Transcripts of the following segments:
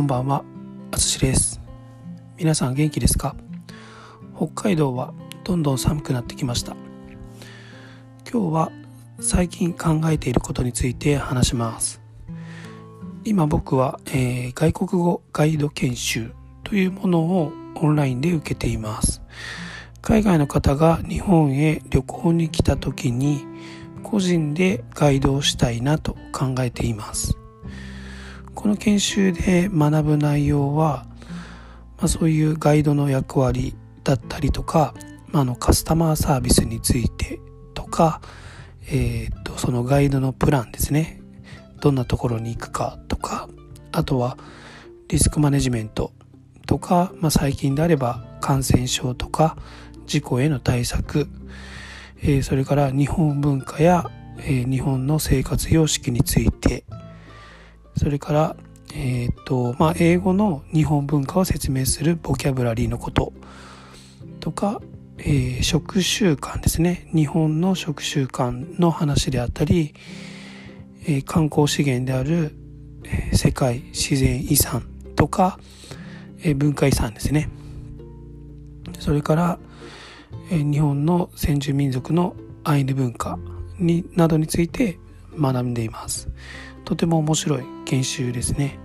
こんばんは、あつしです。皆さん元気ですか？北海道はどんどん寒くなってきました。今日は最近考えていることについて話します。今僕は、えー外国語ガイド研修というものをオンラインで受けています。海外の方が日本へ旅行に来た時に個人でガイドをしたいなと考えています。この研修で学ぶ内容は、まあ、そういうガイドの役割だったりとか、まあ、のカスタマーサービスについてとか、えー、とそのガイドのプランですね。どんなところに行くかとかあとはリスクマネジメントとか、まあ、最近であれば感染症とか事故への対策、えーそれから日本文化や、えー日本の生活様式についてそれから、えーとまあ、英語の日本文化を説明するボキャブラリーのこととか、えー食習慣ですね。日本の食習慣の話であったり、えー観光資源である、えー世界自然遺産とか、えー文化遺産ですね。それから、えー日本の先住民族のアイヌ文化になどについて学んでいます。とても面白い研修ですね。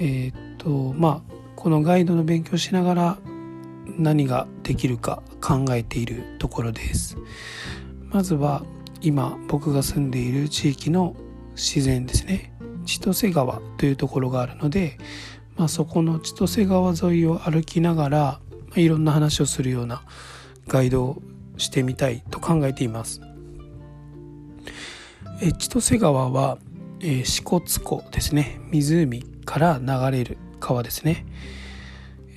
えーっとまあこのガイドの勉強しながら何ができるか考えているところです。まずは今僕が住んでいる地域の自然ですね。千歳川というところがあるので、まあ、そこの千歳川沿いを歩きながら、ま、いろんな話をするようなガイドをしてみたいと考えています。千歳川は、えー支笏湖ですね。湖から流れる川ですね、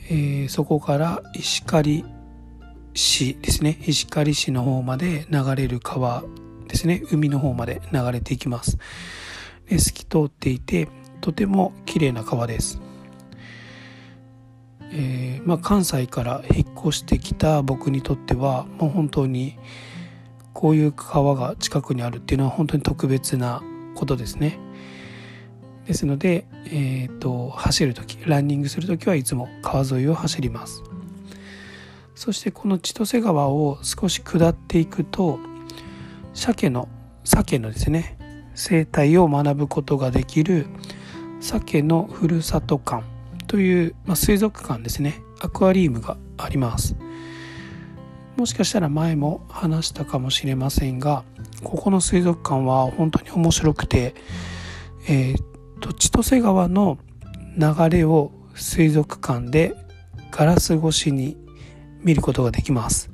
えーそこから石狩市ですね。石狩市の方まで流れる川ですね。海の方まで流れていきます。で透き通っていてとても綺麗な川です。えーまあ、関西から引っ越してきた僕にとってはもう本当にこういう川が近くにあるっていうのは本当に特別なことですね。ですので、えー、と走る時ランニングする時はいつも川沿いを走ります。そしてこの千歳川を少し下っていくと鮭の鮭のですね生態を学ぶことができる鮭のふるさと館という、まあ、水族館ですね。アクアリウムがあります。もしかしたら前も話したかもしれませんがここの水族館は本当に面白くて、えーと千歳川の流れを水族館でガラス越しに見ることができます。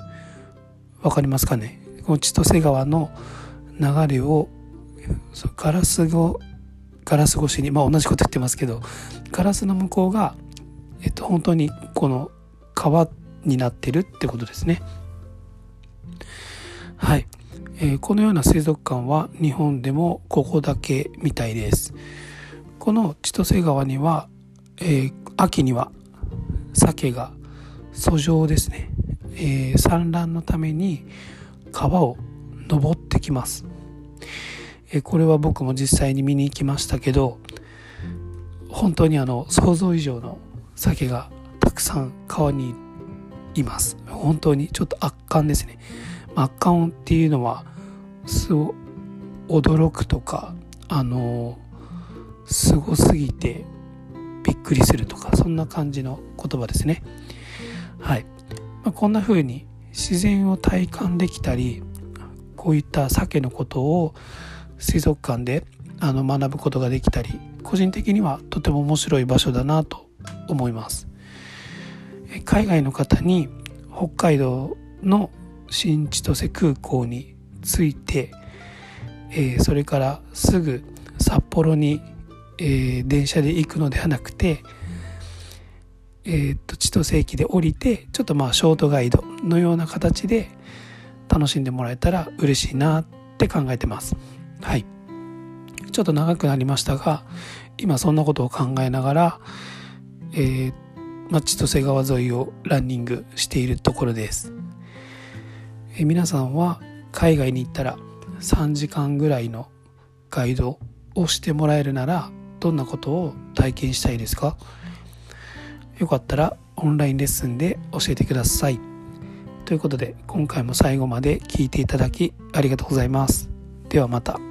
わかりますかね？この千歳川の流れをガラスをガラス越しにまあ同じこと言ってますけどガラスの向こうが、えっと、本当にこの川になってるってことですね。はい、えーこのような水族館は日本でもここだけみたいです。この千歳川には、えー秋には鮭が遡上ですね、えー産卵のために川を登ってきます、えこれは僕も実際に見に行きましたけど本当にあの想像以上の鮭がたくさん川に行っています。本当にちょっと圧巻ですね。ま圧巻っていうのはすご驚くとかあのすごすぎてびっくりするとかそんな感じの言葉ですね。はい、まあ、こんな風に自然を体感できたりこういった鮭のことを水族館であの学ぶことができたり個人的にはとても面白い場所だなと思います。海外の方に北海道の新千歳空港に着いて、えーそれからすぐ札幌に、えー電車で行くのではなくて、えーと千歳駅で降りてちょっとまあショートガイドのような形で楽しんでもらえたら嬉しいなって考えてます。はい。ちょっと長くなりましたが今そんなことを考えながら、えーまあ、千歳川沿いをランニングしているところです、え皆さんは海外に行ったら3時間ぐらいのガイドをしてもらえるならどんなことを体験したいですか？よかったらオンラインレッスンで教えてください。ということで今回も最後まで聞いていただきありがとうございます。ではまた。